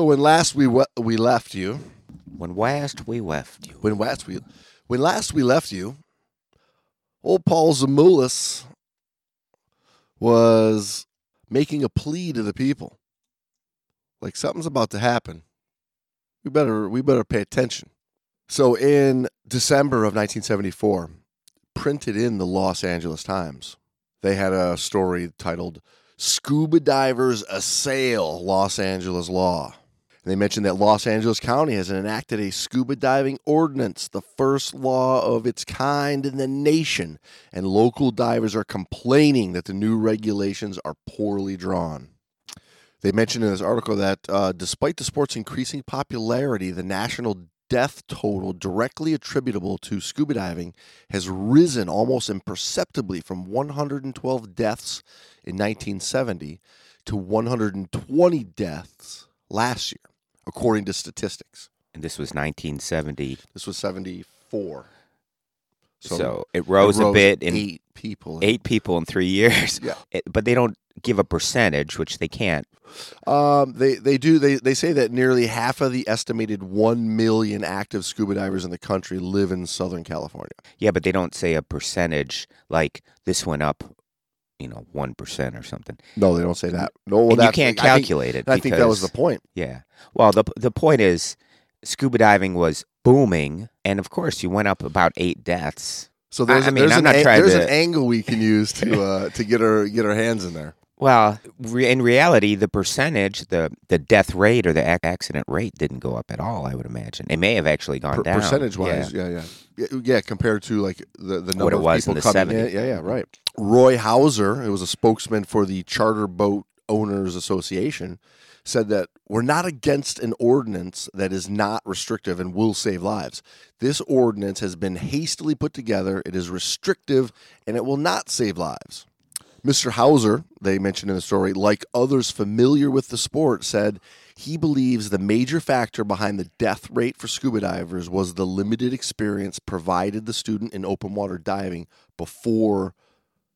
So when last we we, we left you, When last we left you. when last we when last we left you, old Paul Tzimoulis was making a plea to the people. Like something's about to happen. We better we better pay attention. So in December of 1974, printed in the Los Angeles Times, they had a story titled "Scuba Divers Assail Los Angeles Law." They mentioned that Los Angeles County has enacted a scuba diving ordinance, the first law of its kind in the nation, and local divers are complaining that the new regulations are poorly drawn. They mentioned in this article that uh, despite the sport's increasing popularity, the national death total directly attributable to scuba diving has risen almost imperceptibly from 112 deaths in 1970 to 120 deaths last year, according to statistics. And this was 1970. This was 74. So, it rose a bit in eight people. eight people in three years. Yeah. It- but they don't give a percentage, which they can't. Um, they they do they they say that nearly half of the estimated one million active scuba divers in the country live in Southern California. Yeah, but they don't say a percentage like this went up, you know, 1% or something. No, they don't say that. No, well, you can't I think- calculate it. I think that was the point. Yeah. Well, the the point is scuba diving was booming and of course you went up about 8 deaths. So there's, I- I mean, there's, I'm an, not a- trying there's to- an angle we can use to uh, to get our get our hands in there. Well, re- in reality, the percentage, the the death rate or the ac- accident rate didn't go up at all. I would imagine it may have actually gone Per- down percentage wise. yeah. yeah, yeah, yeah, compared to like the the number What it of people in the coming in. Yeah, yeah, right. Roy Hauser, who was a spokesman for the Charter Boat Owners Association, said that we're not against an ordinance that is not restrictive and will save lives. This ordinance has been hastily put together. It is restrictive and it will not save lives. Mr. Hauser, they mentioned in the story, like others familiar with the sport, said he believes the major factor behind the death rate for scuba divers was the limited experience provided the student in open water diving before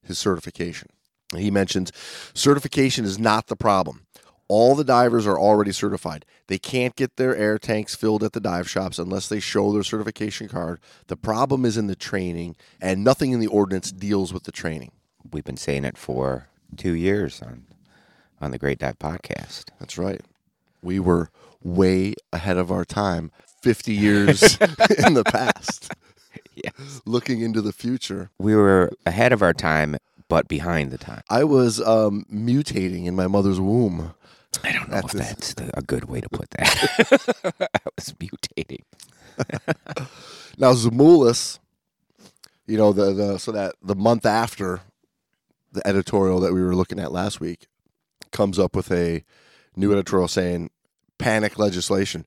his certification. He mentions certification is not the problem. All the divers are already certified. They can't get their air tanks filled at the dive shops unless they show their certification card. The problem is in the training, and nothing in the ordinance deals with the training. We've been saying it for two years on on the Great Dive podcast. That's right. We were way ahead of our time, 50 years in the past, Yes. looking into the future. We were ahead of our time, but behind the time. I was um, mutating in my mother's womb. I don't know At if that's the, a good way to put that. I was mutating. Now, Tzimoulis, you know, the, the so that the month after the editorial that we were looking at last week comes up with a new editorial saying panic legislation.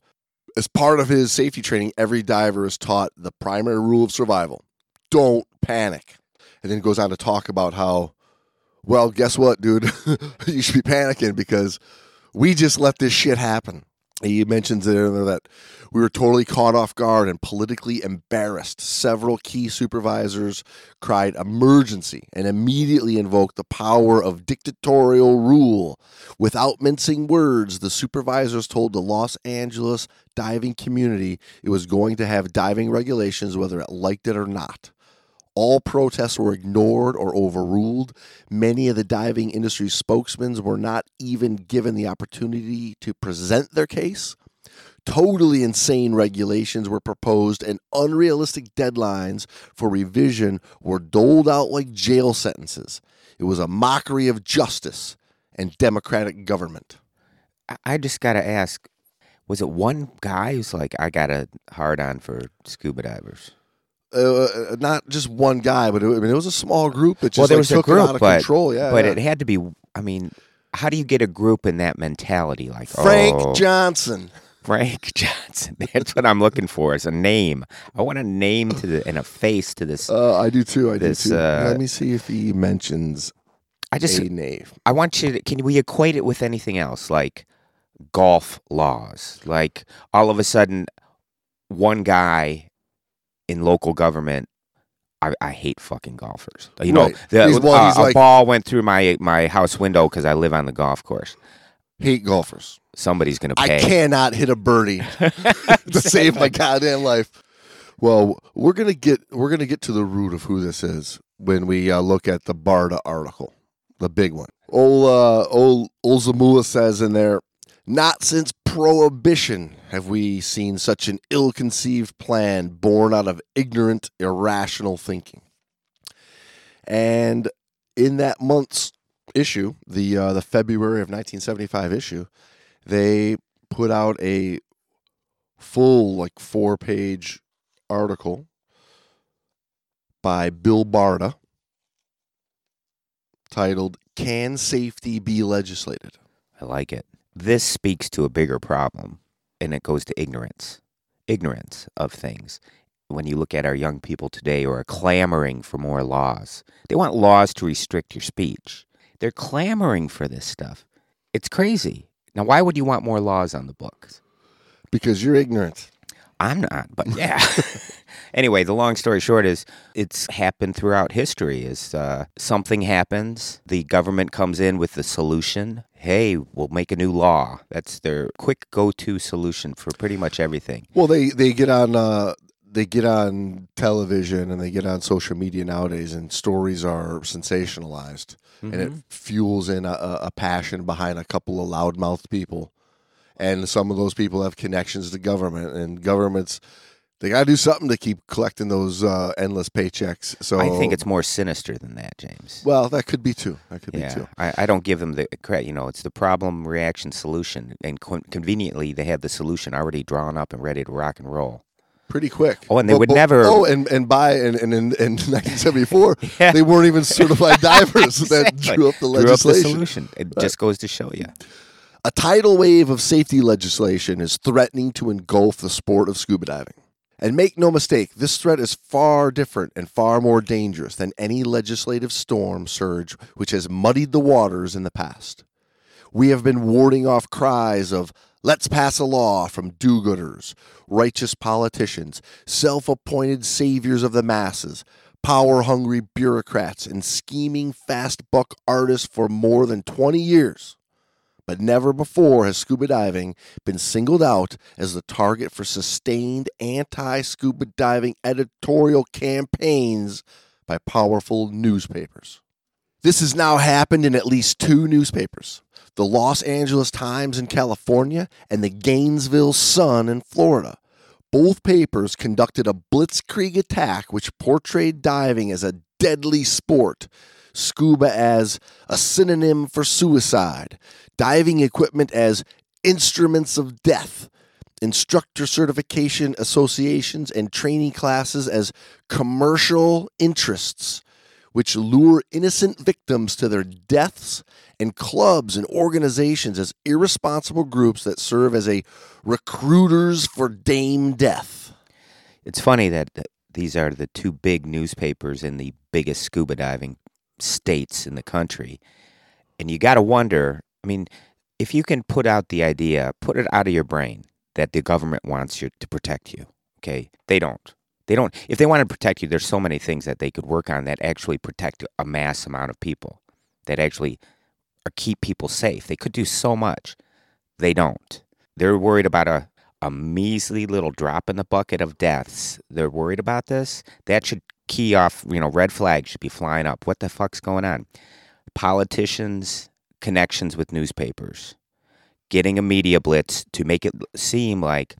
As part of his safety training, every diver is taught the primary rule of survival don't panic. And then goes on to talk about how, well, guess what, dude? you should be panicking because we just let this shit happen. He mentions there that we were totally caught off guard and politically embarrassed. Several key supervisors cried emergency and immediately invoked the power of dictatorial rule. Without mincing words, the supervisors told the Los Angeles diving community it was going to have diving regulations whether it liked it or not. All protests were ignored or overruled. Many of the diving industry spokesmen were not even given the opportunity to present their case. Totally insane regulations were proposed, and unrealistic deadlines for revision were doled out like jail sentences. It was a mockery of justice and democratic government. I- just got to ask Was it one guy who's like, I got a hard on for scuba divers? Uh, not just one guy, but it, I mean, it was a small group that just well, there like, was a took group, it out of but control. Yeah, but yeah. it had to be. I mean, how do you get a group in that mentality? Like Frank oh, Johnson. Frank Johnson. That's what I'm looking for. Is a name. I want a name to the and a face to this. Uh, I do too. I This, do too. uh, Let me see if he mentions I just. a knave. I want you to. Can we equate it with anything else, like golf laws? Like all of a sudden, one guy in local government. I, I hate fucking golfers. You know, Right. the, He's- well, uh, a like- ball went through my my house window because I live on the golf course. Hate golfers. Somebody's gonna I cannot hit a birdie to save my goddamn life. Well, we're gonna get we're gonna get to the root of who this is when we uh, look at the Barda article, the big one. Old uh, old Zamula says in there, not since prohibition have we seen such an ill-conceived plan born out of ignorant, irrational thinking. And in that month's issue, the uh, the February of 1975 issue, they put out a full like four page article by Bill Barda titled Can Safety Be Legislated? I like it. This speaks to a bigger problem, and it goes to ignorance. Ignorance of things. When you look at our young people today who are clamoring for more laws, they want laws to restrict your speech. They're clamoring for this stuff. It's crazy. Now, why would you want more laws on the books? Because you're ignorant. I'm not, but yeah. anyway, the long story short is it's happened throughout history. Is uh, something happens, the government comes in with the solution. Hey, we'll make a new law. That's their quick go-to solution for pretty much everything. Well, they they get on uh, they get on television and they get on social media nowadays, and stories are sensationalized, and it fuels in a, a a passion behind a couple of loudmouth people, and some of those people have connections to government, and governments they got to do something to keep collecting those uh, endless paychecks. So I think it's more sinister than that, James. well, that could be too. That could be too. I, I don't give them the credit. You know, it's the problem, reaction, solution, and con- conveniently they have the solution already drawn up and ready to rock and roll. Pretty quick. Oh, and they would never- Oh, and and by and, and in, in 1974, Yeah. they weren't even certified divers that Exactly. drew up the Drew up the legislation. solution. It just goes to show you. A tidal wave of safety legislation is threatening to engulf the sport of scuba diving. And make no mistake, this threat is far different and far more dangerous than any legislative storm surge which has muddied the waters in the past. We have been warding off cries of let's pass a law from do gooders, righteous politicians, self appointed saviors of the masses, power hungry bureaucrats, and scheming fast buck artists for more than 20 years but never before has scuba diving been singled out as the target for sustained anti scuba diving editorial campaigns by powerful newspapers. This has now happened in at least two newspapers the Los Angeles Times in California and the Gainesville Sun in Florida. Both papers conducted a blitzkrieg attack which portrayed diving as a deadly sport, scuba as a synonym for suicide, diving equipment as instruments of death, instructor certification associations and training classes as commercial interests, which lure innocent victims to their deaths, and clubs and organizations as irresponsible groups that serve as a recruiters for Dame Death. It's funny that these are the two big newspapers in the biggest scuba diving states in the country. And you got to wonder I mean, if you can put out the idea, put it out of your brain that the government wants you to protect you, okay? They don't. They don't. If they want to protect you, there's so many things that they could work on that actually protect a mass amount of people, that actually keep people safe. They could do so much. They don't. They're worried about a, a measly little drop in the bucket of deaths. They're worried about this. That should key off, you know, red flags should be flying up. What the fuck's going on? Politicians' connections with newspapers, getting a media blitz to make it seem like,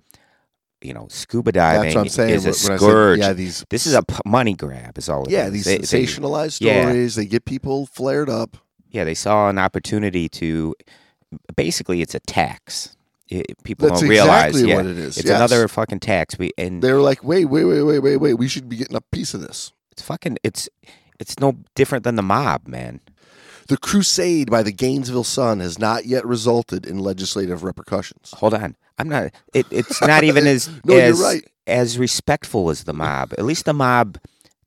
you know, scuba diving That's what I'm saying. is a when I said, scourge. yeah, these this is a p- money grab, is all it yeah these They- they- sensationalized yeah. stories. They get people flared up. yeah, they saw an opportunity to basically it's a tax. People That's don't realize. exactly yeah, what it is, It's yes. another fucking tax. We and they're like, wait, wait, wait, wait, wait, wait. We should be getting a piece of this. it's fucking. It's it's no different than the mob, man. The crusade by the Gainesville Sun has not yet resulted in legislative repercussions. Hold on, I'm not. It, it's not even as No, you're as right. as respectful as the mob. At least the mob,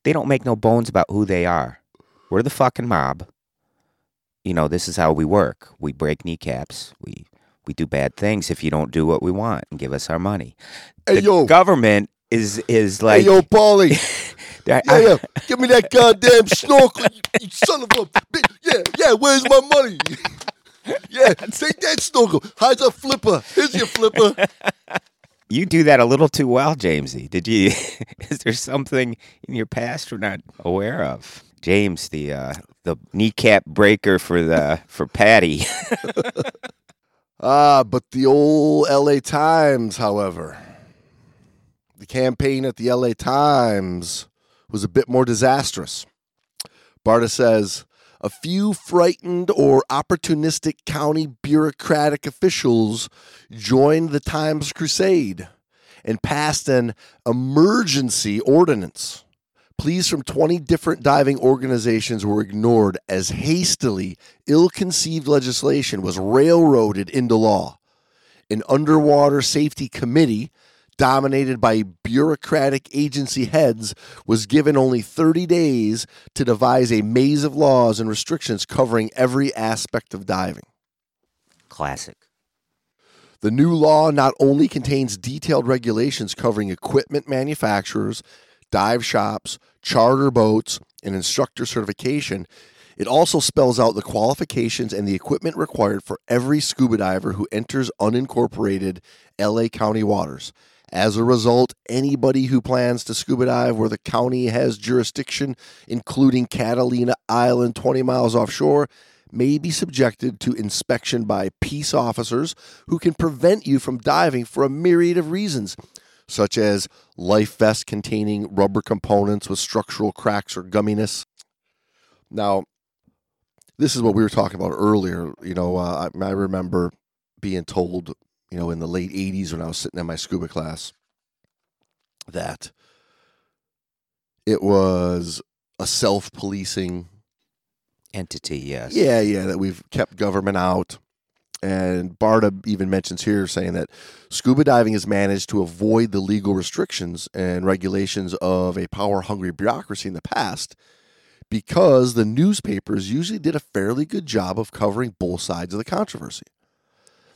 they don't make no bones about who they are. We're the fucking mob. You know, this is how we work. We break kneecaps. We we do bad things if you don't do what we want and give us our money. Hey, the yo. government is is like hey, yo, Paulie. I- Yeah, yeah. Give me that goddamn snorkel, you, you son of a bitch. Yeah, yeah. Where's my money? yeah, take that snorkel. How's a flipper? Here's your flipper. You do that a little too well, Jamesy. Did you? is there something in your past we're not aware of? James, the uh, the kneecap breaker for the for Patty. Ah, but the old L.A. Times, however, the campaign at the L.A. Times was a bit more disastrous. Barta says a few frightened or opportunistic county bureaucratic officials joined the Times crusade and passed an emergency ordinance. Pleas from 20 different diving organizations were ignored as hastily ill conceived legislation was railroaded into law. An underwater safety committee, dominated by bureaucratic agency heads, was given only 30 days to devise a maze of laws and restrictions covering every aspect of diving. Classic. The new law not only contains detailed regulations covering equipment manufacturers, dive shops, charter boats, and instructor certification, it also spells out the qualifications and the equipment required for every scuba diver who enters unincorporated LA County waters. As a result, anybody who plans to scuba dive where the county has jurisdiction, including Catalina Island 20 miles offshore, may be subjected to inspection by peace officers who can prevent you from diving for a myriad of reasons, such as life vests containing rubber components with structural cracks or gumminess. Now, this is what we were talking about earlier. You know, uh, I, I remember being told, you know, in the late 80s when I was sitting in my scuba class that it was a self policing Entity, yes. yeah, yeah, that we've kept government out. And Barta even mentions here saying that scuba diving has managed to avoid the legal restrictions and regulations of a power hungry bureaucracy in the past because the newspapers usually did a fairly good job of covering both sides of the controversy.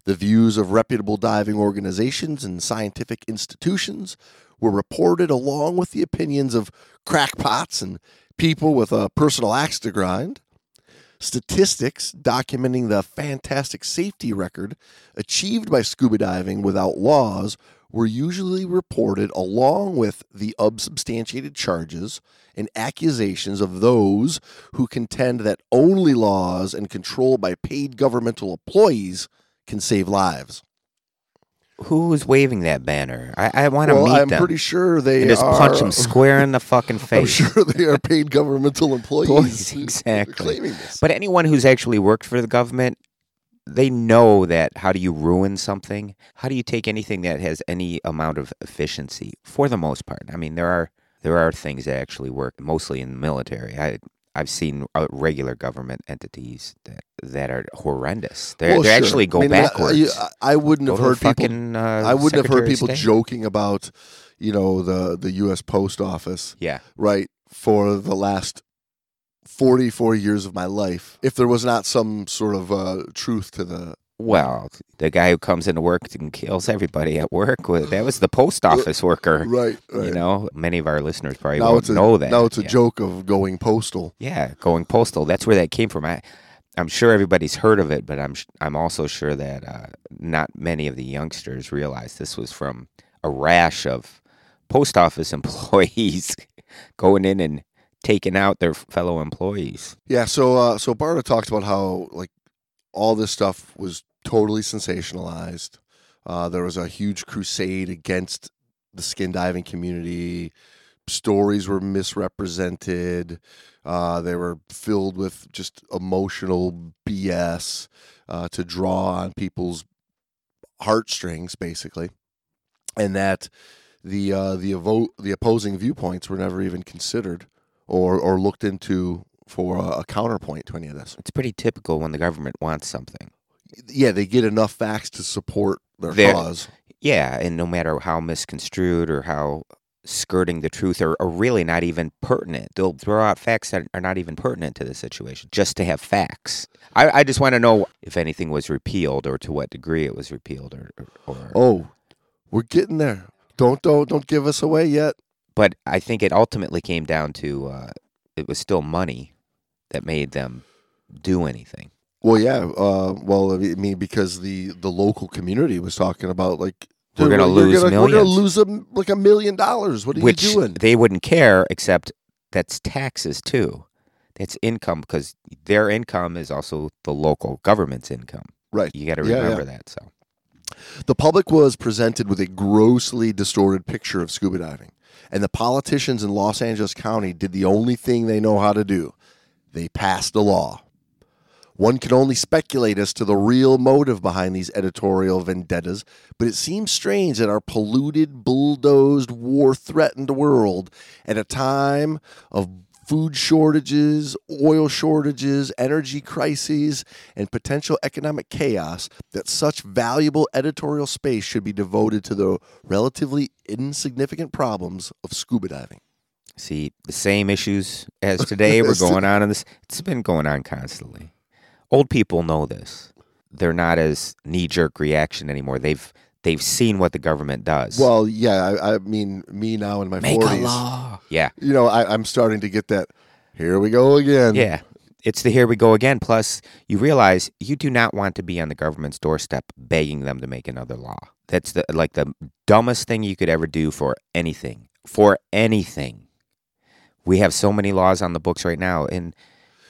The views of reputable diving organizations and scientific institutions were reported along with the opinions of crackpots and people with a personal axe to grind. Statistics documenting the fantastic safety record achieved by scuba diving without laws were usually reported along with the unsubstantiated charges and accusations of those who contend that only laws and control by paid governmental employees can save lives. Who's waving that banner? I, I want to well, meet I'm them. pretty sure they and just are, punch them square in the fucking I'm face. sure they are paid governmental employees. Employees, who are exactly. But anyone who's actually worked for the government, they know that how do you ruin something? How do you take anything that has any amount of efficiency? For the most part, I mean, there are there are things that actually work, mostly in the military. I I've seen uh, regular government entities that that are horrendous. They Well, they sure. actually go I mean, backwards. I, I wouldn't Go have heard people. fucking, uh, I wouldn't have heard people joking about, you know, the the U.S. Post Office, Yeah, right, for the last forty-four years of my life. If there was not some sort of uh, truth to the, well, the guy who comes into work and kills everybody at work, well, that was the post office worker. right, right. You know, many of our listeners probably now won't a know that. now it's a yeah. joke of going postal. Yeah, going postal. That's where that came from. I, I'm sure everybody's heard of it, but I'm I'm also sure that uh, not many of the youngsters realize this was from a rash of post office employees going in and taking out their fellow employees. Yeah, so uh, so Barta talked about how like all this stuff was totally sensationalized. Uh, there was a huge crusade against the skin diving community. Stories were misrepresented. Uh, they were filled with just emotional BS uh, to draw on people's heartstrings, basically, and that the uh, the evo- the opposing viewpoints were never even considered or or looked into for a, a counterpoint to any of this. It's pretty typical when the government wants something. Yeah, they get enough facts to support their They're- cause. Yeah, and no matter how misconstrued or how skirting the truth or, or really not even pertinent, they'll throw out facts that are not even pertinent to the situation just to have facts. I, I just want to know if anything was repealed or to what degree it was repealed or. or, or Oh, we're getting there. Don't don't don't give us away yet. But I think it ultimately came down to uh, it was still money that made them do anything. Well, yeah. Uh, well, I mean, because the the local community was talking about like We're gonna you're lose We're gonna lose a, like a million dollars. What are which you doing? they wouldn't care, except that's taxes too. That's income because their income is also the local government's income. Right. You got to Yeah, yeah. remember that. So The public was presented with a grossly distorted picture of scuba diving, and the politicians in Los Angeles County did the only thing they know how to do: they passed a law. One can only speculate as to the real motive behind these editorial vendettas, but it seems strange that our polluted, bulldozed, war threatened world, at a time of food shortages, oil shortages, energy crises, and potential economic chaos, that such valuable editorial space should be devoted to the relatively insignificant problems of scuba diving. See the same issues as today were going on in this. It's been going on constantly. Old people know this. They're not as knee jerk reaction anymore. They've they've seen what the government does. Well, yeah, I, I mean, me now in my make 40s. a law. Yeah, you know, I, I'm starting to get that. Here we go again. yeah. It's the here we go again. Plus, you realize you do not want to be on the government's doorstep begging them to make another law. That's the like the dumbest thing you could ever do for anything. For anything. We have so many laws on the books right now, and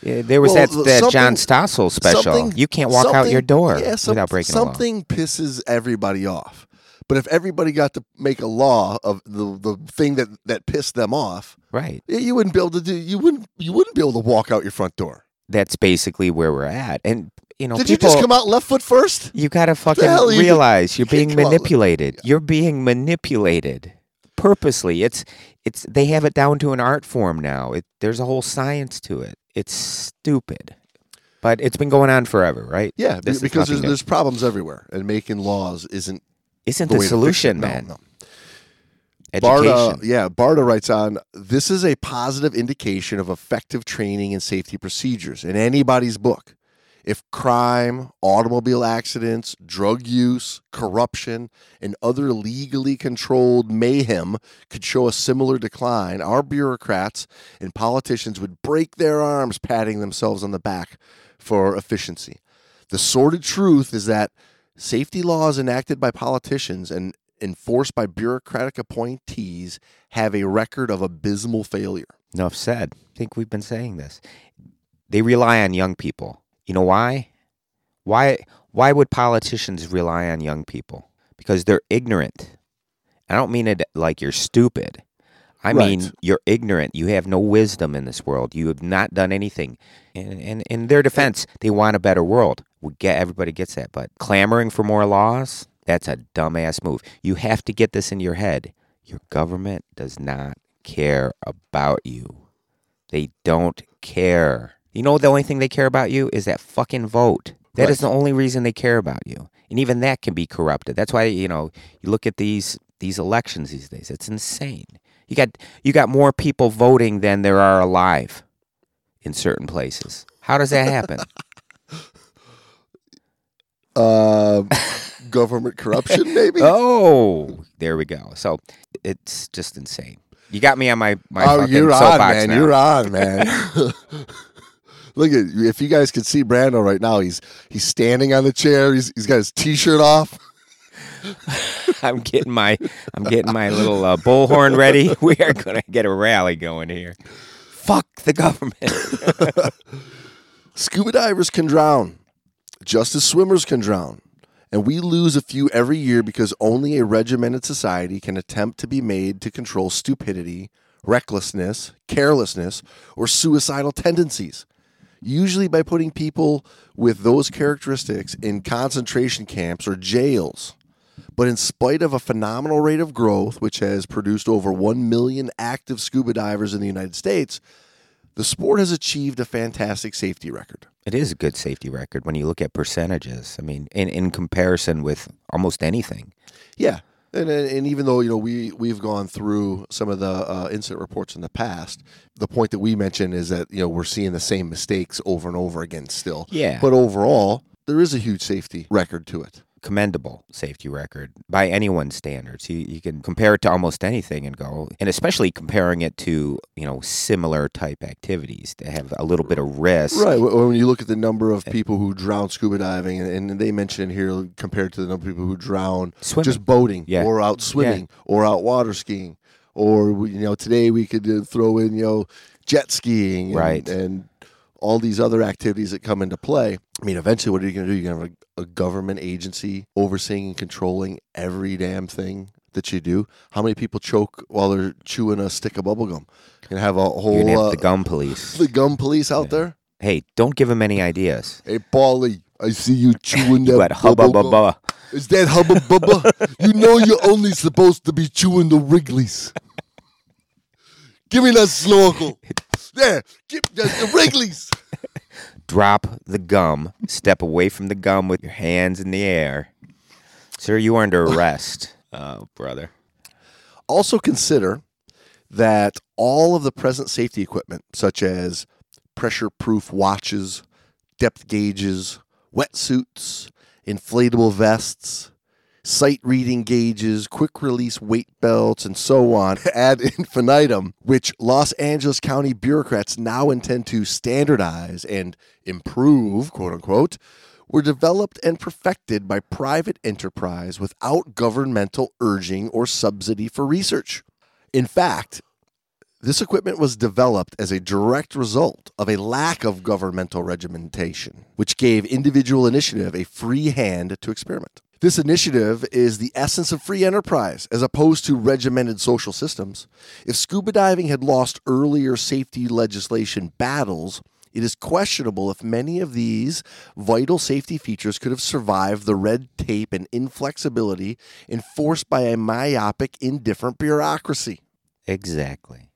uh, there was Well, that that John Stossel special. You can't walk out your door yeah, some- without breaking a law. Something pisses everybody off. But if everybody got to make a law of the, the thing that, that pissed them off, Right. you wouldn't be able to do. You wouldn't. You wouldn't be able to walk out your front door. That's basically where we're at. And you know, Did people, you just come out left foot first? You gotta fucking you- realize you're being Come on. manipulated. You're being manipulated purposely. It's it's they have it down to an art form now. It, there's a whole science to it. It's stupid, but it's been going on forever, right? Yeah, This because there's, there's problems everywhere, and making laws isn't Isn't the the solution, No, man? no. Education. Barda, yeah, Barda writes on this is a positive indication of effective training and safety procedures in anybody's book. If crime, automobile accidents, drug use, corruption, and other legally controlled mayhem could show a similar decline, our bureaucrats and politicians would break their arms patting themselves on the back for efficiency. The sordid truth is that safety laws enacted by politicians and enforced by bureaucratic appointees have a record of abysmal failure. Enough said. I think we've been saying this. They rely on young people. You know why? Why why would politicians rely on young people? Because they're ignorant. I don't mean it like you're stupid. I Right. mean you're ignorant. You have no wisdom in this world. You have not done anything. And, and in their defense, they want a better world. We get everybody gets that, but clamoring for more laws, that's a dumbass move. You have to get this in your head. Your government does not care about you. They don't care. You know the only thing they care about you is that fucking vote. That is Right. the only reason they care about you. And even that can be corrupted. That's why, you know, you look at these these elections these days. It's insane. You got you got more people voting than there are alive in certain places. How does that happen? Uh, government corruption, maybe? oh, there we go. So it's just insane. You got me on my my oh, fucking you're on, man. You're on, man. Look at if you guys could see Brando right now, he's he's standing on the chair. He's he's got his t-shirt off. I'm getting my I'm getting my little uh, bullhorn ready. We are gonna get a rally going here. Fuck the government. Scuba divers can drown, just as swimmers can drown. And we lose a few every year because only a regimented society can attempt to be made to control stupidity, recklessness, carelessness, or suicidal tendencies. Usually by putting people with those characteristics in concentration camps or jails. But in spite of a phenomenal rate of growth, which has produced over 1 million active scuba divers in the United States, the sport has achieved a fantastic safety record. It is a good safety record when you look at percentages. I mean, in, in comparison with almost anything. Yeah. And, and even though you know we we've gone through some of the uh, incident reports in the past, the point that we mentioned is that you know we're seeing the same mistakes over and over again still. Yeah. But overall, there is a huge safety record to it. Commendable safety record by anyone's standards. You, you can compare it to almost anything and go, and especially comparing it to you know similar type activities that have a little bit of risk. Right. wh- When you look at the number of people who drown scuba diving, and, and they mention here compared to the number of people who drown Swimming. just boating Yeah. or out swimming or out water skiing, or you know today we could uh, throw in you know jet skiing, and, Right. and all these other activities that come into play. I mean, eventually, what are you going to do? You're going to have a, a government agency overseeing and controlling every damn thing that you do. How many people choke while they're chewing a stick of bubble gum? You're to have a whole You're gonna have uh, the gum police. the gum police out there. Hey, don't give them any ideas. Hey, Paulie, I see you chewing You that hubba bubba. Is that hubba bubba? you know you're only supposed to be chewing the Wrigley's. Give me that snorkel. There, give the, the Wrigley's. Drop the gum. Step away from the gum with your hands in the air. Sir, you are under arrest. Oh, brother. Also consider that all of the present safety equipment, such as pressure-proof watches, depth gauges, wetsuits, inflatable vests, sight reading gauges, quick release weight belts, and so on ad infinitum, which Los Angeles County bureaucrats now intend to standardize and improve, quote unquote, were developed and perfected by private enterprise without governmental urging or subsidy for research. In fact, this equipment was developed as a direct result of a lack of governmental regimentation, which gave individual initiative a free hand to experiment. This initiative is the essence of free enterprise as opposed to regimented social systems. If scuba diving had lost earlier safety legislation battles, it is questionable if many of these vital safety features could have survived the red tape and inflexibility enforced by a myopic, indifferent bureaucracy. Exactly.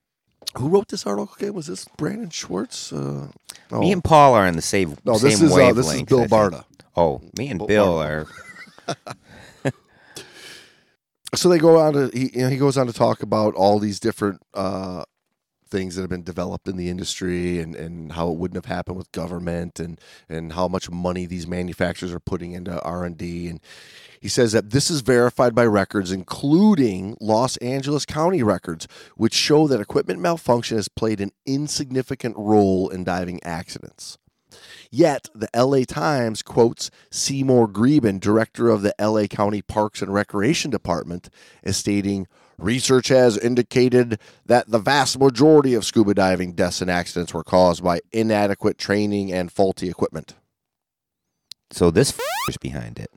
Who wrote this article again? Was this Brandon Schwartz? Uh, no. Me and Paul are in the same no, same this is uh, this is Bill I. Barta. Oh, me and Bill Bill are. So they go on to he, you know, he goes on to talk about all these different uh, things that have been developed in the industry and, and how it wouldn't have happened with government and and how much money these manufacturers are putting into R and D and he says that this is verified by records, including Los Angeles County records, which show that equipment malfunction has played an insignificant role in diving accidents. Yet, the LA Times quotes Seymour Greben, director of the LA County Parks and Recreation Department, as stating Research has indicated that the vast majority of scuba diving deaths and accidents were caused by inadequate training and faulty equipment. So this is behind it.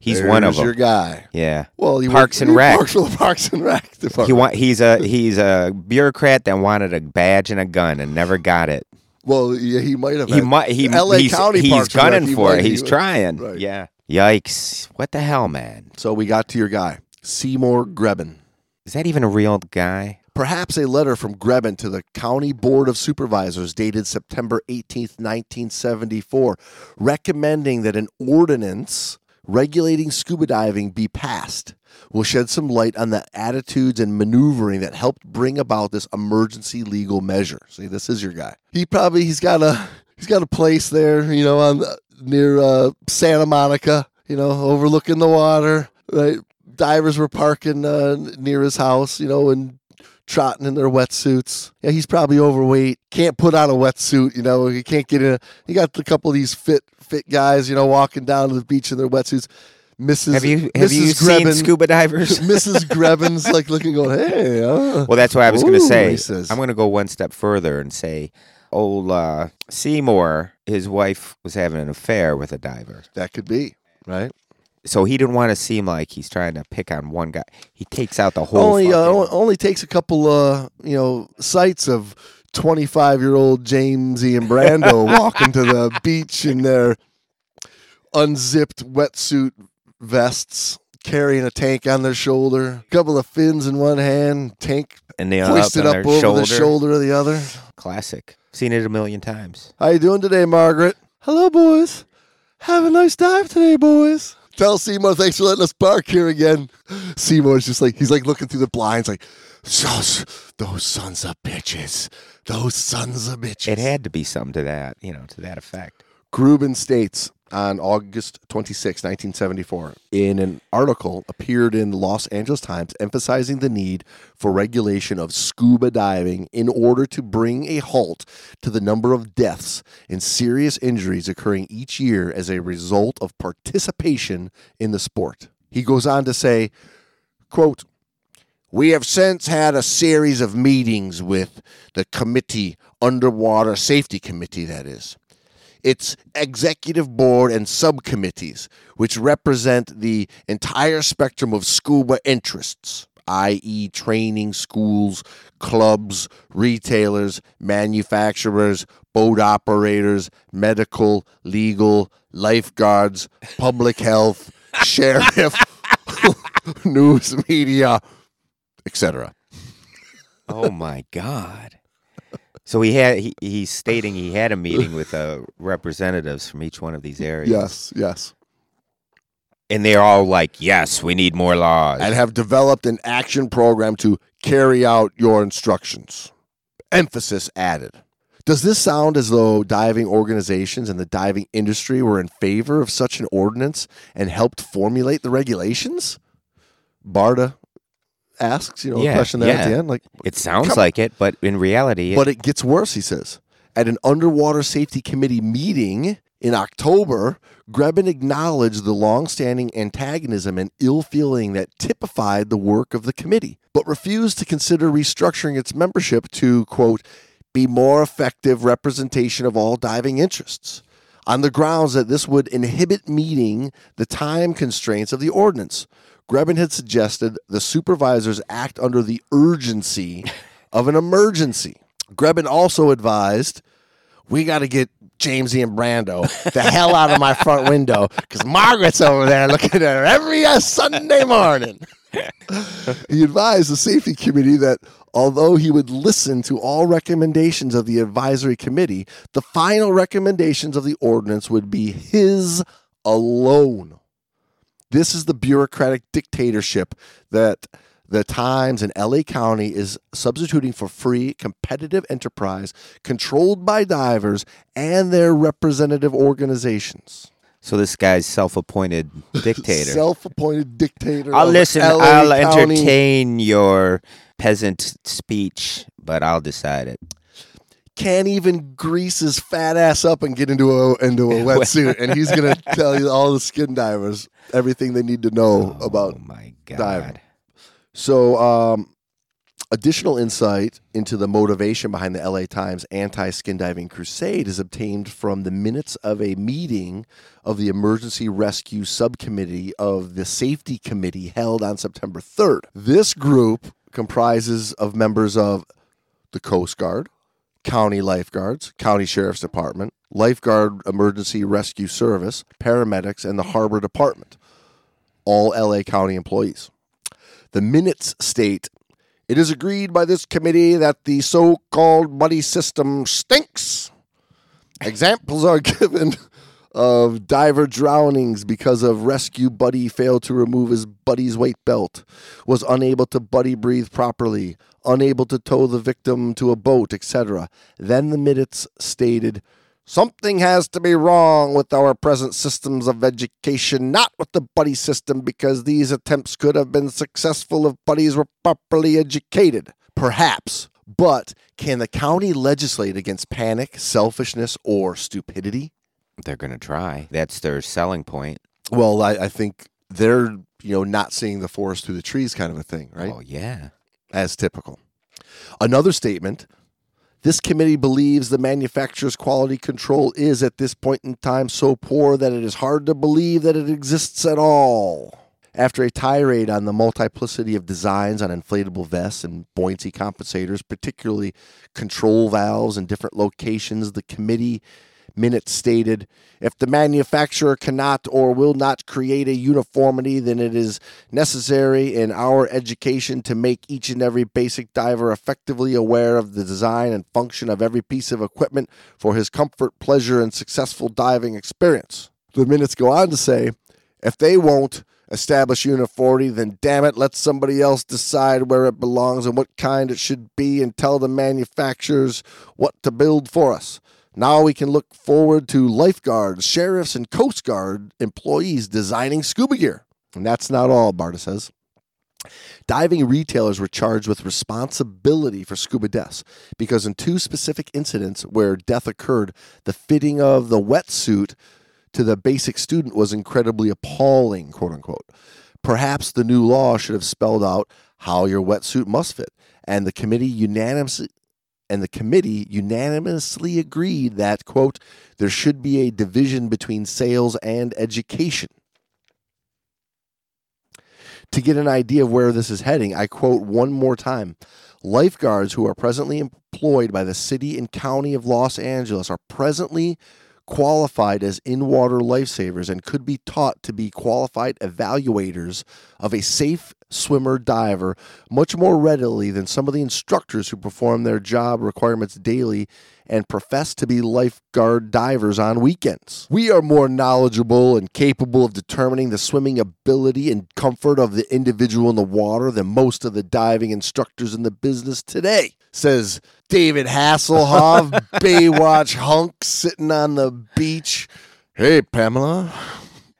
He's one of There's your guy. Yeah. Well, he Parks worked- and he Rec. works for the Parks and Rec department. He want, he's a he's a bureaucrat that wanted a badge and a gun and never got it. Well, yeah, he might have. He had- might he LA he's, County he's Parks gunning he for it. He's trying. right. Yeah. Yikes. What the hell, man? So we got to your guy, Seymour Greben. Is that even a real guy? Perhaps a letter from Greben to the County Board of Supervisors dated September 18th, 1974, recommending that an ordinance regulating scuba diving be passed will shed some light on the attitudes and maneuvering that helped bring about this emergency legal measure. See, this is your guy. He probably he's got a he's got a place there, you know, on near uh, Santa Monica, you know, overlooking the water. Right, divers were parking uh, near his house, you know, and trotting in their wetsuits. Yeah, he's probably overweight. Can't put on a wetsuit, you know. He can't get in. A, he got a couple of these fit fit guys, you know, walking down to the beach in their wetsuits. Mrs. Have you have Mrs. you Greben, seen scuba divers? Mrs. Greben's like looking, going, "Hey, uh, Well, that's what I was going to say. I'm going to go one step further and say, old uh, Seymour, his wife was having an affair with a diver. that could be right." So he didn't want to seem like he's trying to pick on one guy. He takes out the whole. only uh, fucking- only- only takes a couple uh you know sights of 25 year old James Ian Brando walking to the beach in their unzipped wetsuit vests, carrying a tank on their shoulder, couple of fins in one hand, tank And they hoisted up, up, over shoulder. the shoulder of the other. Classic. Seen it a million times. How you doing today, Margaret? Hello, boys. Have a nice dive today, boys. Tell Seymour thanks for letting us park here again. Seymour's just like he's like looking through the blinds, like those those sons of bitches, those sons of bitches. It had to be something to that, you know, to that effect. Greben states on August 26, 1974, in an article appeared in the Los Angeles Times emphasizing the need for regulation of scuba diving in order to bring a halt to the number of deaths and serious injuries occurring each year as a result of participation in the sport. He goes on to say, quote, we have since had a series of meetings with the committee, Underwater Safety Committee, that is its executive board and subcommittees, which represent the entire spectrum of scuba interests, i.e., training schools, clubs, retailers, manufacturers, boat operators, medical, legal, lifeguards, public health, sheriff, news media, etc. Oh my God. So he had he, he's stating he had a meeting with uh, representatives from each one of these areas. Yes, yes. And they're all like, Yes, we need more laws. and have developed an action program to carry out your instructions. Emphasis added. Does this sound as though diving organizations and the diving industry were in favor of such an ordinance and helped formulate the regulations? Barda asks, you know, Yeah, a question there at yeah. the end. Like, it sounds Come- like it, but in reality, but it gets worse, he says. At an underwater safety committee meeting in October, Greben acknowledged the long-standing antagonism and ill feeling that typified the work of the committee, but refused to consider restructuring its membership to, quote, be more effective representation of all diving interests, on the grounds that this would inhibit meeting the time constraints of the ordinance. Greben had suggested the supervisors act under the urgency of an emergency. Greben also advised, we got to get Jamesy and Brando the hell out of my front window because Margaret's over there looking at her every Sunday morning. he advised the safety committee that although he would listen to all recommendations of the advisory committee, the final recommendations of the ordinance would be his alone. This is the bureaucratic dictatorship that the Times and LA County is substituting for free, competitive enterprise controlled by divers and their representative organizations. so this guy's self-appointed dictator. Self-appointed dictator. I'll listen. LA I'll County. entertain your peasant speech, but I'll decide it. Can't even grease his fat ass up and get into a into a wetsuit, and he's gonna tell you all the skin divers everything they need to know about oh my god! diving. So, um, additional insight into the motivation behind the LA Times anti skin diving crusade is obtained from the minutes of a meeting of the Emergency Rescue Subcommittee of the Safety Committee held on September 3rd. This group comprises of members of the Coast Guard, county lifeguards, county sheriff's department, lifeguard emergency rescue service, paramedics, and the harbor department, all LA County employees. The minutes state it is agreed by this committee that the so called buddy system stinks. Examples are given of diver drownings because of rescue buddy failed to remove his buddy's weight belt, was unable to buddy breathe properly, unable to tow the victim to a boat, etc. Then the minutes stated Something has to be wrong with our present systems of education, not with the buddy system, because these attempts could have been successful if buddies were properly educated. Perhaps. But can the county legislate against panic, selfishness, or stupidity? They're gonna try. That's their selling point. Well, I, I think they're, you know, not seeing the forest through the trees kind of a thing, right? Oh yeah. As typical. Another statement this committee believes the manufacturer's quality control is at this point in time so poor that it is hard to believe that it exists at all. After a tirade on the multiplicity of designs on inflatable vests and buoyancy compensators, particularly control valves in different locations, the committee minutes stated if the manufacturer cannot or will not create a uniformity, then it is necessary in our education to make each and every basic diver effectively aware of the design and function of every piece of equipment for his comfort, pleasure, and successful diving experience. The minutes go on to say if they won't, establish uniformity, then damn it, let somebody else decide where it belongs and what kind it should be and tell the manufacturers what to build for us. Now we can look forward to lifeguards, sheriffs, and Coast Guard employees designing scuba gear. And that's not all, Barada says. Diving retailers were charged with responsibility for scuba deaths because in two specific incidents where death occurred, the fitting of the wetsuit to the basic student was incredibly appalling, quote unquote. Perhaps the new law should have spelled out how your wetsuit must fit, and the committee unanimously and the committee unanimously agreed that quote there should be a division between sales and education. To get an idea of where this is heading, I quote one more time. Lifeguards who are presently employed by the city and county of Los Angeles are presently qualified as in water lifesavers and could be taught to be qualified evaluators of a safe swimmer diver much more readily than some of the instructors who perform their job requirements daily and profess to be lifeguard divers on weekends. We are more knowledgeable and capable of determining the swimming ability and comfort of the individual in the water than most of the diving instructors in the business today, says David Hasselhoff, Baywatch hunk sitting on the beach. Hey, Pamela,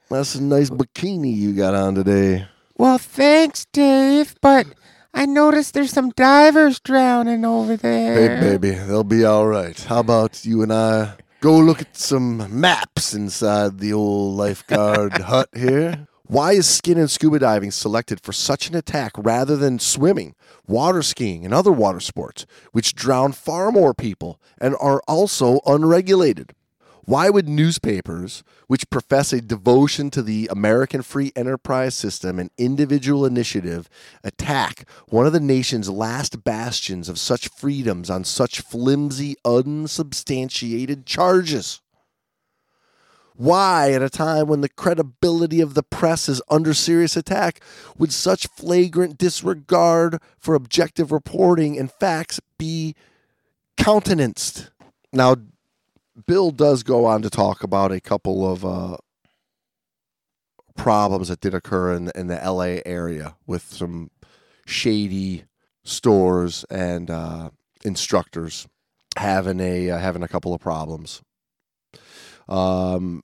that's a nice bikini you got on today. Well, thanks, Dave, but I noticed there's some divers drowning over there. Hey, baby, they'll be all right. How about you and I go look at some maps inside the old lifeguard hut here? Why is skin and scuba diving selected for such an attack rather than swimming, water skiing, and other water sports, which drown far more people and are also unregulated? Why would newspapers, which profess a devotion to the American free enterprise system and individual initiative, attack one of the nation's last bastions of such freedoms on such flimsy, unsubstantiated charges? Why, at a time when the credibility of the press is under serious attack, would such flagrant disregard for objective reporting and facts be countenanced? Now, Bill does go on to talk about a couple of uh, problems that did occur in, in the LA area with some shady stores and uh, instructors having a uh, having a couple of problems. Um,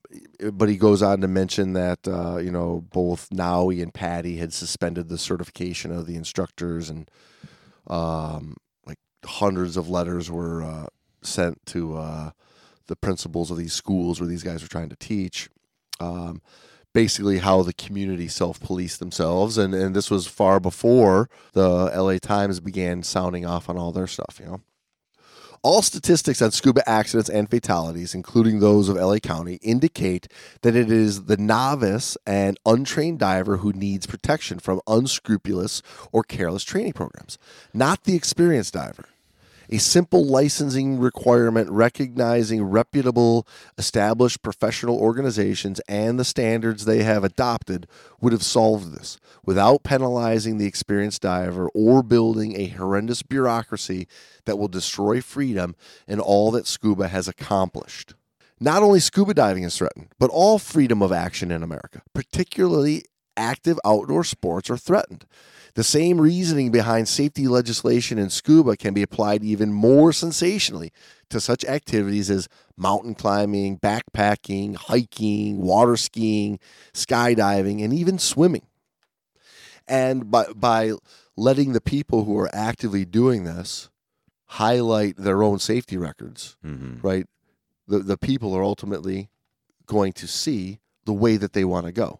but he goes on to mention that uh, you know both Naui and PADI had suspended the certification of the instructors, and um, like hundreds of letters were uh, sent to uh, the principles of these schools where these guys are trying to teach. Um, basically, how the community self police themselves, and and this was far before the L.A. Times began sounding off on all their stuff. You know. All statistics on scuba accidents and fatalities, including those of LA County, indicate that it is the novice and untrained diver who needs protection from unscrupulous or careless training programs, not the experienced diver. A simple licensing requirement recognizing reputable, established professional organizations and the standards they have adopted would have solved this without penalizing the experienced diver or building a horrendous bureaucracy that will destroy freedom and all that scuba has accomplished. Not only scuba diving is threatened, but all freedom of action in America, particularly active outdoor sports, are threatened. The same reasoning behind safety legislation in scuba can be applied even more sensationally to such activities as mountain climbing, backpacking, hiking, water skiing, skydiving, and even swimming. And by, by letting the people who are actively doing this highlight their own safety records, Mm-hmm. right? The, the people are ultimately going to see the way that they want to go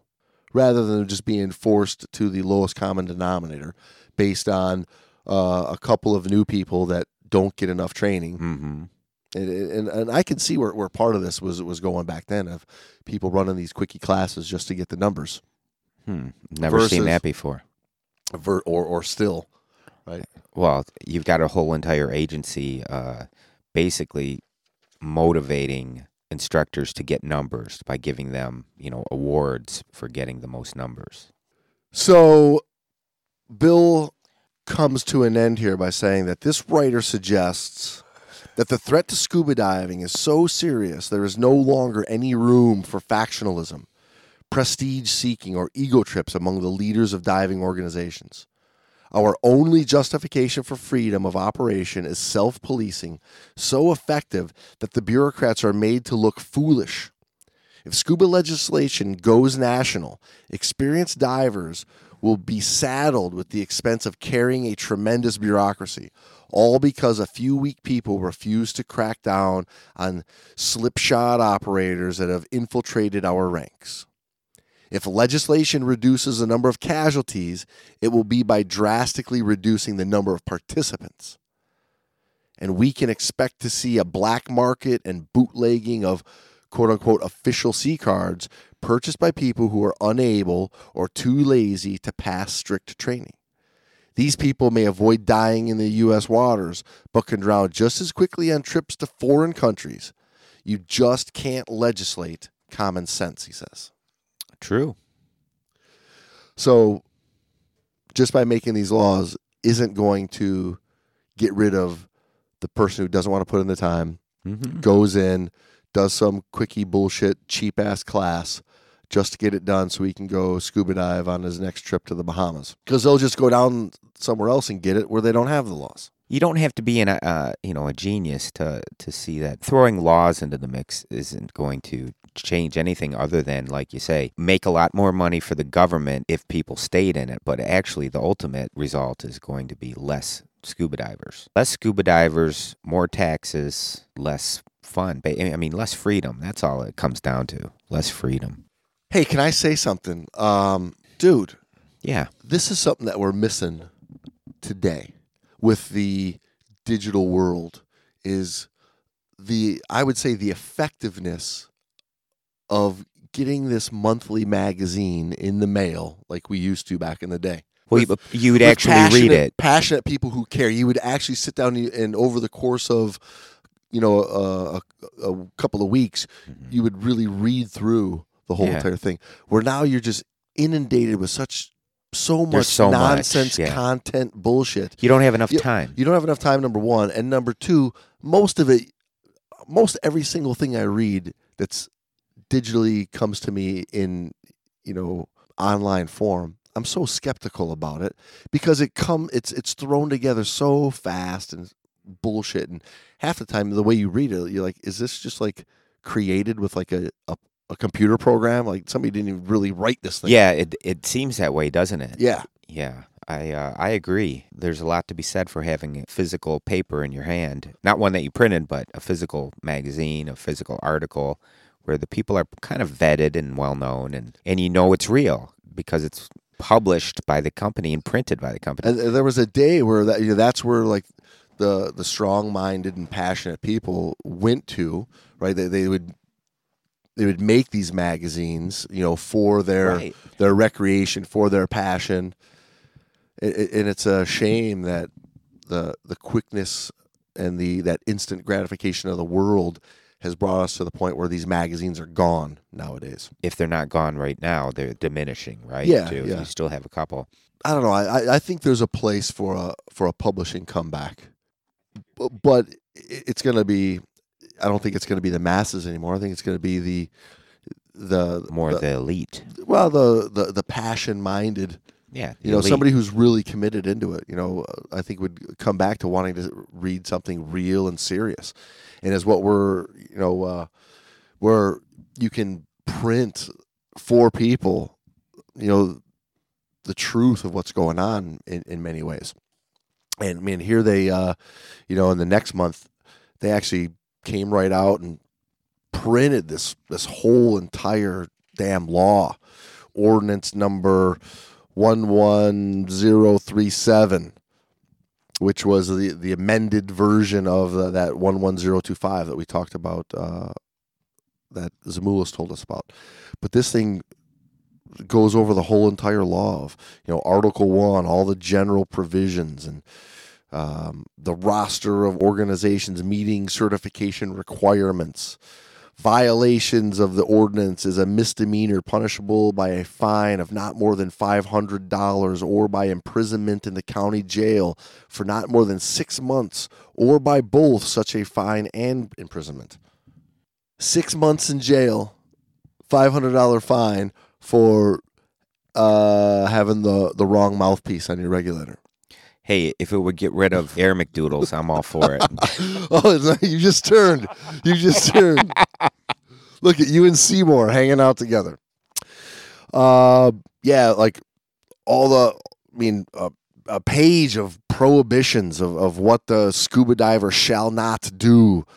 rather than just being forced to the lowest common denominator based on uh, a couple of new people that don't get enough training. Mm-hmm. And, and, and I can see where, where part of this was was going back then of people running these quickie classes just to get the numbers. Hmm. Never seen that before. ver- or or still, right? Well, you've got a whole entire agency uh, basically motivating instructors to get numbers by giving them, you know, awards for getting the most numbers. So, Bill comes to an end here by saying that this writer suggests that the threat to scuba diving is so serious there is no longer any room for factionalism, prestige seeking, or ego trips among the leaders of diving organizations. Our only justification for freedom of operation is self policing, so effective that the bureaucrats are made to look foolish. If scuba legislation goes national, experienced divers will be saddled with the expense of carrying a tremendous bureaucracy, all because a few weak people refuse to crack down on slipshod operators that have infiltrated our ranks. If legislation reduces the number of casualties, it will be by drastically reducing the number of participants. And we can expect to see a black market and bootlegging of quote unquote official C cards purchased by people who are unable or too lazy to pass strict training. These people may avoid dying in the U.S. waters, but can drown just as quickly on trips to foreign countries. You just can't legislate common sense, he says. True. So, just by making these laws isn't going to get rid of the person who doesn't want to put in the time, hmm goes in, does some quickie bullshit, cheap ass class just to get it done so he can go scuba dive on his next trip to the Bahamas. Because they'll just go down somewhere else and get it where they don't have the laws. You don't have to be an, uh, you know, a genius to to see that throwing laws into the mix isn't going to change anything other than, like you say, make a lot more money for the government if people stayed in it. But actually, the ultimate result is going to be less scuba divers, less scuba divers, more taxes, less fun. I mean, less freedom. That's all it comes down to. Less freedom. Hey, can I say something? Um, dude, Yeah. this is something that we're missing today with the digital world is the I would say the effectiveness of getting this monthly magazine in the mail like we used to back in the day. Well, With- you, would actually read it. Passionate people who care. You would actually sit down and- and over the course of, you know, a, a, a couple of weeks, mm-hmm. you would really read through the whole Yeah. entire thing. Where now you're just inundated with such so much so much, nonsense yeah. content bullshit. You don't have enough You- time. You don't have enough time. Number one, and number two, most of it, most every single thing I read that's digitally comes to me in, you know, online form. I'm so skeptical about it because it come it's it's thrown together so fast and bullshit and half the time the way you read it you're like is this just like created with like a a, a computer program like somebody didn't even really write this thing Yeah, it it seems that way, doesn't it? yeah Yeah, I uh, I agree. There's a lot to be said for having a physical paper in your hand, not one that you printed, but a physical magazine, a physical article, where the people are kind of vetted and well known, and and you know it's real because it's published by the company and printed by the company. And there was a day where that you know, that's where like the the strong minded and passionate people went to, right? They they would they would make these magazines, you know, for their Right. their recreation, for their passion. I- I- and it's a shame that the the quickness and the that instant gratification of the world has brought us to the point where these magazines are gone nowadays. If they're not gone right now, they're diminishing, right? Yeah, too. yeah. You still have a couple. I don't know. I, I- I think there's a place for a for a publishing comeback, but it's going to be. I don't think it's going to be the masses anymore. I think it's going to be the the More the, the elite. well the the the passion minded. Yeah, You know, elite. somebody who's really committed into it. You know, uh, I think would come back to wanting to read something real and serious, and is what we're you know uh, where you can print for people. You know, the truth of what's going on in, in many ways. And I mean, here they, uh, you know, in the next month, they actually came right out and printed this this whole entire damn law, ordinance number one one zero three seven, which was the the amended version of the, that one one zero two five that we talked about, uh, that Tzimoulis told us about. But this thing goes over the whole entire law of you know Article One, all the general provisions and um, the roster of organizations meeting certification requirements. Violations of the ordinance is a misdemeanor punishable by a fine of not more than $500 or by imprisonment in the county jail for not more than six months or by both such a fine and imprisonment. Six months in jail, $500 fine for uh, having the, the wrong mouthpiece on your regulator. Hey, if it would get rid of Air McDoodles, I'm all for it. oh, you just turned. You just turned. Look at you and Seymour hanging out together. Uh, yeah, like all the, I mean, uh, a page of prohibitions of, of what the scuba diver shall not do.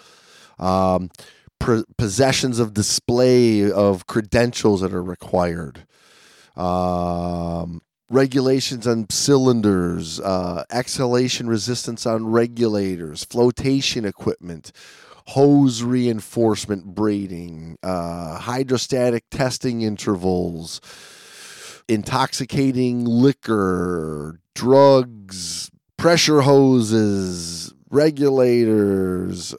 Um, pr- possessions of display of credentials that are required. Um, regulations on cylinders, uh, exhalation resistance on regulators, flotation equipment, hose reinforcement braiding, uh, hydrostatic testing intervals, intoxicating liquor, drugs, pressure hoses, regulators,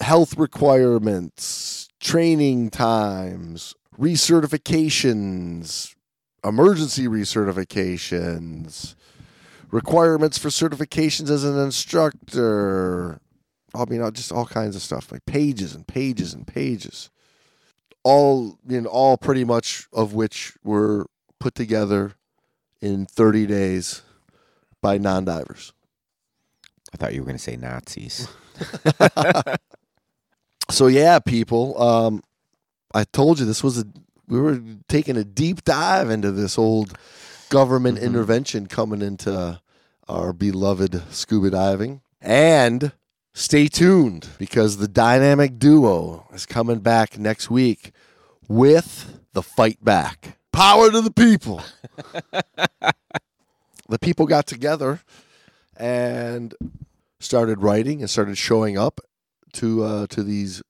health requirements, training times, recertifications, emergency recertifications, requirements for certifications as an instructor. I mean, uh, just all kinds of stuff, like pages and pages and pages. All, you know, all pretty much of which were put together in 30 days by non-divers. I thought you were going to say Nazis. So yeah, people, um, I told you this was a we were taking a deep dive into this old government Mhm. intervention coming into our beloved scuba diving. And stay tuned because the dynamic duo is coming back next week with the fight back. Power to the people. the people got together and started writing and started showing up to uh, to these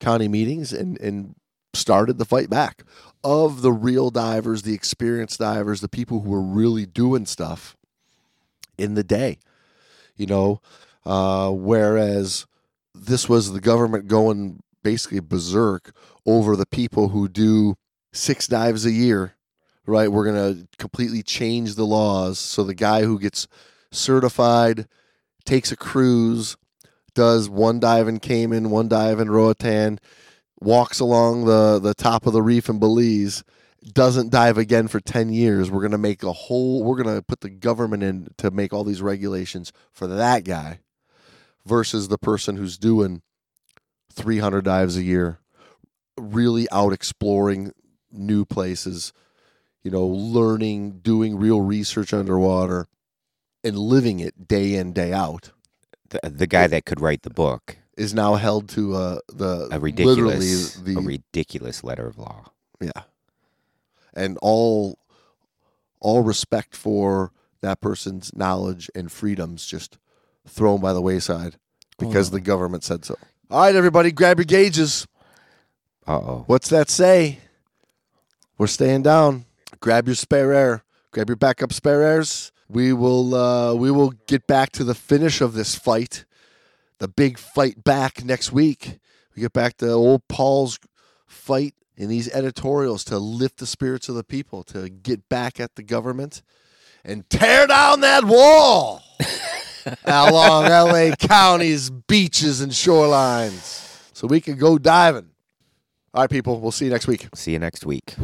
county meetings and and started the fight back of the real divers, the experienced divers, the people who were really doing stuff in the day. You know, uh, whereas this was the government going basically berserk over the people who do six dives a year. Right, we're gonna completely change the laws so the guy who gets certified takes a cruise does one dive in Cayman, one dive in Roatan, walks along the, the top of the reef in Belize, doesn't dive again for 10 years. We're going to make a whole, we're going to put the government in to make all these regulations for that guy versus the person who's doing 300 dives a year, really out exploring new places, you know, learning, doing real research underwater, and living it day in, day out The, the guy that could write the book, is now held to uh, the a ridiculous, literally the a ridiculous letter of law. yeah, and all all respect for that person's knowledge and freedoms just thrown by the wayside because the government said so. All right, everybody, grab your gauges. Uh oh. What's that say? We're staying down. Grab your spare air. Grab your backup spare airs. We will uh, we will get back to the finish of this fight, the big fight back next week. We get back to old Paul's fight in these editorials to lift the spirits of the people, to get back at the government and tear down that wall along LA County's beaches and shorelines so we can go diving. All right, people, we'll see you next week. See you next week.